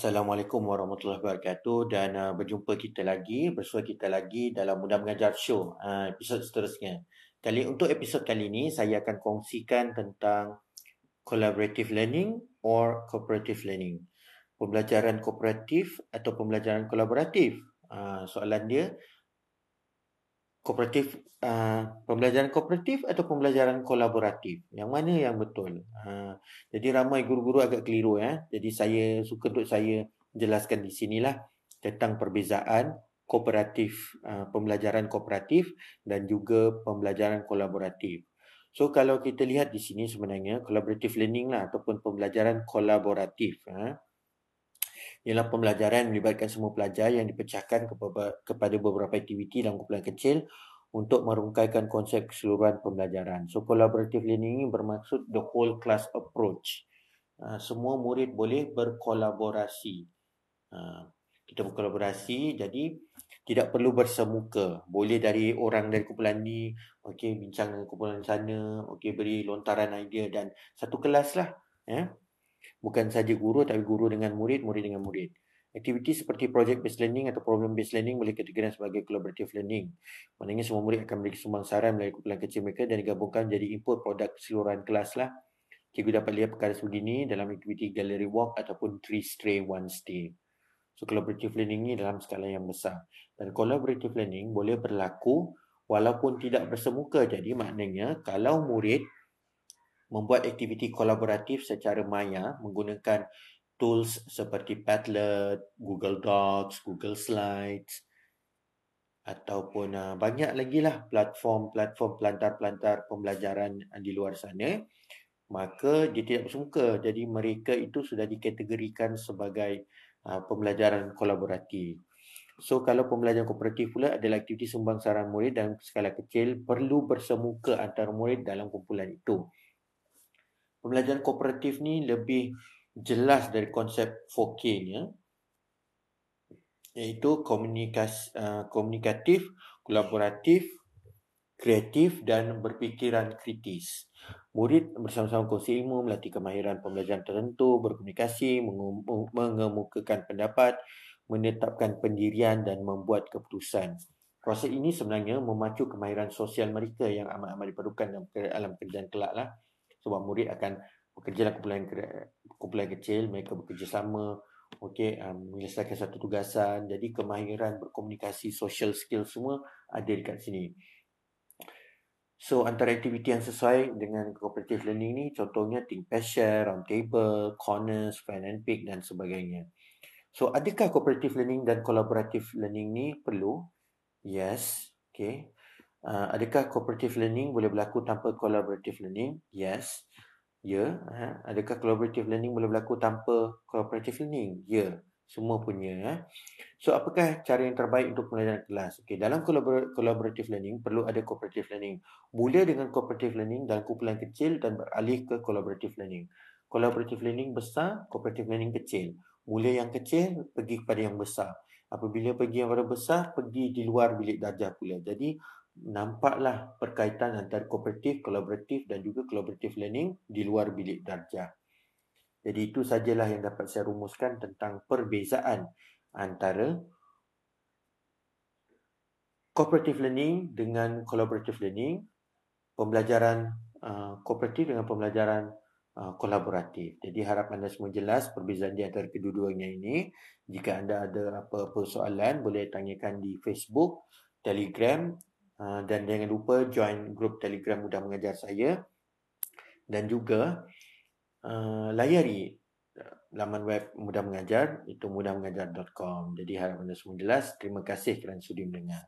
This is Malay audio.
Assalamualaikum warahmatullahi wabarakatuh dan uh, berjumpa kita lagi, bersua kita lagi dalam Mudah Mengajar Show uh, episod seterusnya. Kali untuk episod kali ini saya akan kongsikan tentang collaborative learning or cooperative learning. Pembelajaran kooperatif atau pembelajaran kolaboratif. Uh, soalan dia kooperatif uh, pembelajaran kooperatif atau pembelajaran kolaboratif? Yang mana yang betul? Uh, jadi ramai guru-guru agak keliru ya jadi saya suka untuk saya jelaskan di sinilah tentang perbezaan kooperatif uh, pembelajaran kooperatif dan juga pembelajaran kolaboratif. So kalau kita lihat di sini sebenarnya collaborative learning lah ataupun pembelajaran kolaboratif uh, ialah pembelajaran melibatkan semua pelajar yang dipecahkan kepada beberapa aktiviti dalam kumpulan kecil untuk merungkaikan konsep keseluruhan pembelajaran. So, collaborative learning ini bermaksud the whole class approach. Uh, semua murid boleh berkolaborasi. Uh, kita berkolaborasi, jadi tidak perlu bersemuka. Boleh dari orang dari kumpulan ni, okay, bincang dengan kumpulan sana, okay, beri lontaran idea dan satu kelas lah. Eh? Bukan saja guru tapi guru dengan murid, murid dengan murid. Aktiviti seperti project based learning atau problem based learning boleh kategorikan sebagai collaborative learning. Maknanya semua murid akan memberi sumbang saran melalui kumpulan kecil mereka dan digabungkan jadi input produk keseluruhan kelas lah. Cikgu dapat lihat perkara sebegini dalam aktiviti gallery walk ataupun three stray one stay. So collaborative learning ni dalam skala yang besar. Dan collaborative learning boleh berlaku walaupun tidak bersemuka. Jadi maknanya kalau murid membuat aktiviti kolaboratif secara maya menggunakan tools seperti Padlet, Google Docs, Google Slides ataupun uh, banyak lagi lah platform-platform pelantar-pelantar pembelajaran di luar sana. Maka dia tidak bersemuka jadi mereka itu sudah dikategorikan sebagai uh, pembelajaran kolaboratif. So kalau pembelajaran kooperatif pula adalah aktiviti sumbang saran murid dalam skala kecil perlu bersemuka antara murid dalam kumpulan itu pembelajaran kooperatif ni lebih jelas dari konsep 4K ni ya. iaitu komunikas, uh, komunikatif, kolaboratif, kreatif dan berfikiran kritis. Murid bersama-sama kongsi ilmu, melatih kemahiran pembelajaran tertentu, berkomunikasi, mengemukakan pendapat, menetapkan pendirian dan membuat keputusan. Proses ini sebenarnya memacu kemahiran sosial mereka yang amat-amat diperlukan dalam alam kerjaan kelak lah sebab murid akan bekerja dalam kumpulan kumpulan kecil mereka bekerjasama okey um, menyelesaikan satu tugasan. Jadi kemahiran berkomunikasi social skill semua ada dekat sini. So antara aktiviti yang sesuai dengan cooperative learning ni contohnya think share round table corners fan and pick dan sebagainya. So adakah cooperative learning dan collaborative learning ni perlu? Yes okey Uh, adakah cooperative learning boleh berlaku tanpa collaborative learning? Yes. Ya. Yeah. Uh, adakah collaborative learning boleh berlaku tanpa cooperative learning? Ya. Yeah. Semua punya. Uh. So, apakah cara yang terbaik untuk pembelajaran kelas? Okay, dalam collaborative learning, perlu ada cooperative learning. Mula dengan cooperative learning dalam kumpulan kecil dan beralih ke collaborative learning. Collaborative learning besar, cooperative learning kecil. Mula yang kecil, pergi kepada yang besar. Apabila pergi yang besar, pergi di luar bilik darjah pula. Jadi, nampaklah perkaitan antara kooperatif, kolaboratif dan juga collaborative learning di luar bilik darjah. Jadi itu sajalah yang dapat saya rumuskan tentang perbezaan antara cooperative learning dengan collaborative learning, pembelajaran uh, kooperatif dengan pembelajaran uh, kolaboratif. Jadi harap anda semua jelas perbezaan di antara kedua-duanya ini. Jika anda ada apa-apa soalan, boleh tanyakan di Facebook, Telegram Ah, dan jangan lupa join grup telegram mudah mengajar saya. Dan juga uh, layari laman web mudah mengajar itu mudahmengajar.com jadi harap anda semua jelas. Terima kasih kerana sudi mendengar